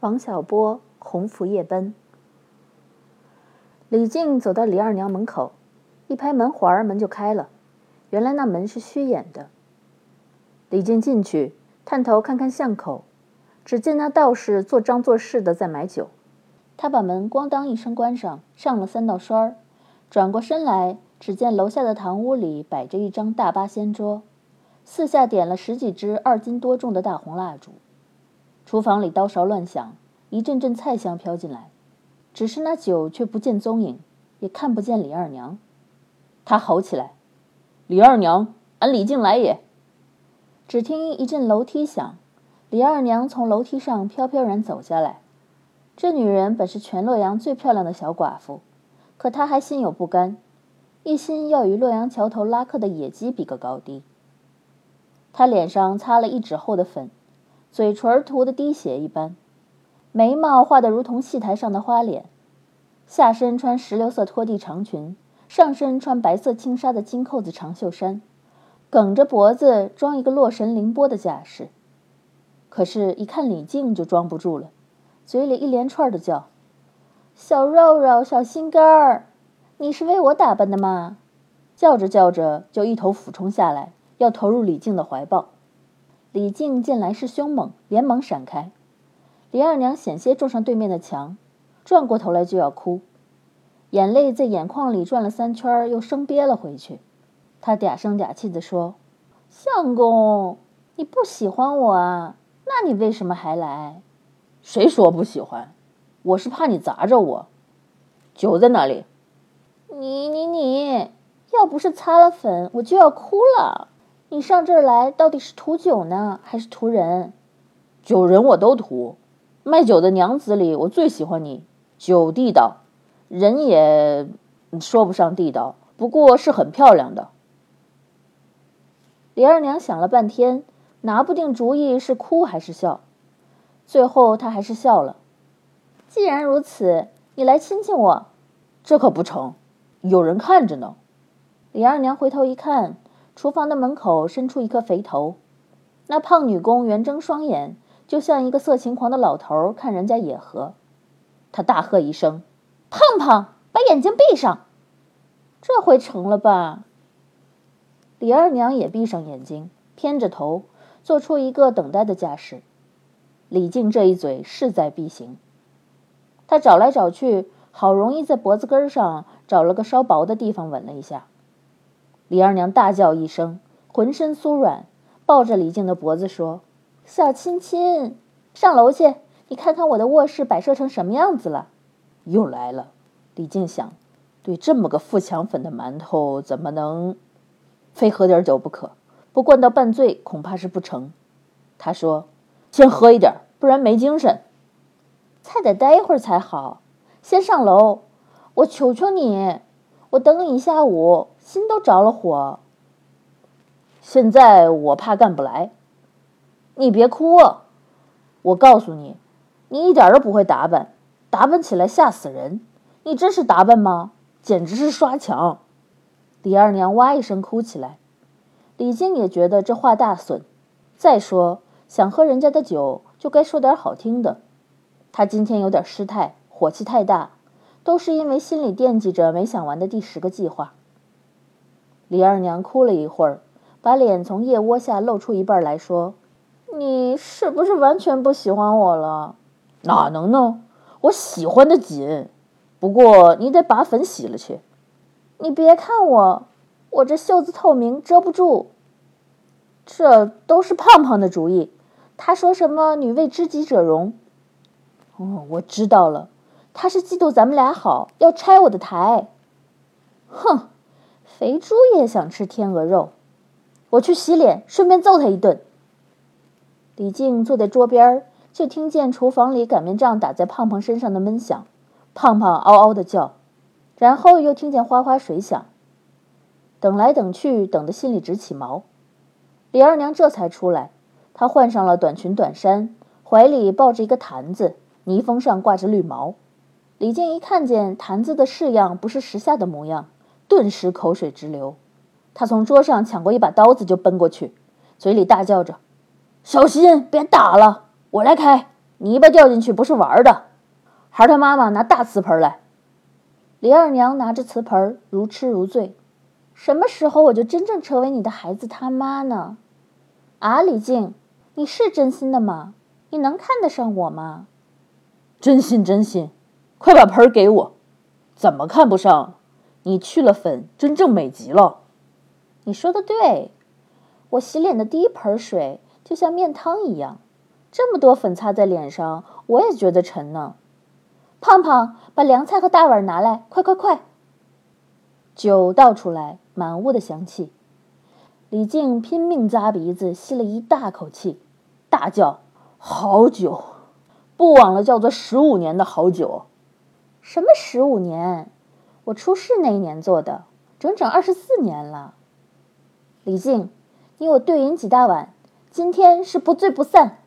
王小波《鸿福夜奔》。李靖走到李二娘门口，一拍门环，门就开了。原来那门是虚掩的。李靖进去，探头看看巷口，只见那道士做张做势的在买酒。他把门咣当一声关上，上了三道栓儿，转过身来，只见楼下的堂屋里摆着一张大八仙桌，四下点了十几支二斤多重的大红蜡烛。厨房里刀勺乱响，一阵阵菜香飘进来，只是那酒却不见踪影，也看不见李二娘。他吼起来：“李二娘，俺李靖来也！”只听一阵楼梯响，李二娘从楼梯上飘飘然走下来。这女人本是全洛阳最漂亮的小寡妇，可她还心有不甘，一心要与洛阳桥头拉客的野鸡比个高低。她脸上擦了一指厚的粉。嘴唇涂得滴血一般，眉毛画得如同戏台上的花脸，下身穿石榴色拖地长裙，上身穿白色轻纱的金扣子长袖衫，梗着脖子装一个洛神凌波的架势。可是，一看李靖就装不住了，嘴里一连串的叫：“小肉肉，小心肝儿，你是为我打扮的吗？”叫着叫着，就一头俯冲下来，要投入李靖的怀抱。李靖见来势凶猛，连忙闪开。李二娘险些撞上对面的墙，转过头来就要哭，眼泪在眼眶里转了三圈，又生憋了回去。她嗲声嗲气地说：“相公，你不喜欢我啊？那你为什么还来？谁说不喜欢？我是怕你砸着我。酒在哪里？你你你，要不是擦了粉，我就要哭了。”你上这儿来到底是图酒呢，还是图人？酒人我都图。卖酒的娘子里，我最喜欢你。酒地道，人也说不上地道，不过是很漂亮的。李二娘想了半天，拿不定主意是哭还是笑，最后她还是笑了。既然如此，你来亲亲我，这可不成，有人看着呢。李二娘回头一看。厨房的门口伸出一颗肥头，那胖女工圆睁双眼，就像一个色情狂的老头看人家野合。他大喝一声：“胖胖，把眼睛闭上！”这回成了吧？李二娘也闭上眼睛，偏着头，做出一个等待的架势。李靖这一嘴势在必行，他找来找去，好容易在脖子根上找了个稍薄的地方吻了一下。李二娘大叫一声，浑身酥软，抱着李靖的脖子说：“小亲亲，上楼去，你看看我的卧室摆设成什么样子了。”又来了。李靖想，对这么个富强粉的馒头，怎么能非喝点酒不可？不灌到半醉，恐怕是不成。他说：“先喝一点，不然没精神。菜得待一会儿才好。先上楼，我求求你，我等你一下午。”心都着了火。现在我怕干不来。你别哭，我告诉你，你一点都不会打扮，打扮起来吓死人。你这是打扮吗？简直是刷墙。李二娘哇一声哭起来。李靖也觉得这话大损。再说想喝人家的酒，就该说点好听的。他今天有点失态，火气太大，都是因为心里惦记着没想完的第十个计划。李二娘哭了一会儿，把脸从腋窝下露出一半来说：“你是不是完全不喜欢我了？哪能呢？我喜欢的紧。不过你得把粉洗了去。你别看我，我这袖子透明，遮不住。这都是胖胖的主意。他说什么‘女为知己者容’？哦，我知道了。他是嫉妒咱们俩好，要拆我的台。哼！”肥猪也想吃天鹅肉，我去洗脸，顺便揍他一顿。李靖坐在桌边，就听见厨房里擀面杖打在胖胖身上的闷响，胖胖嗷嗷的叫，然后又听见哗哗水响。等来等去，等得心里直起毛。李二娘这才出来，她换上了短裙短衫，怀里抱着一个坛子，泥封上挂着绿毛。李靖一看见坛子的式样，不是时下的模样。顿时口水直流，他从桌上抢过一把刀子就奔过去，嘴里大叫着：“小心，别打了，我来开，泥巴掉进去不是玩的。孩儿他妈妈拿大瓷盆来。李二娘拿着瓷盆如痴如醉。什么时候我就真正成为你的孩子他妈呢？啊，李静，你是真心的吗？你能看得上我吗？真心真心，快把盆给我。怎么看不上？你去了粉，真正美极了。你说的对，我洗脸的第一盆水就像面汤一样，这么多粉擦在脸上，我也觉得沉呢。胖胖，把凉菜和大碗拿来，快快快！酒倒出来，满屋的香气。李静拼命咂鼻子，吸了一大口气，大叫：“好酒！不枉了叫做十五年的好酒。”什么十五年？我出事那一年做的，整整二十四年了。李静，你我对饮几大碗，今天是不醉不散。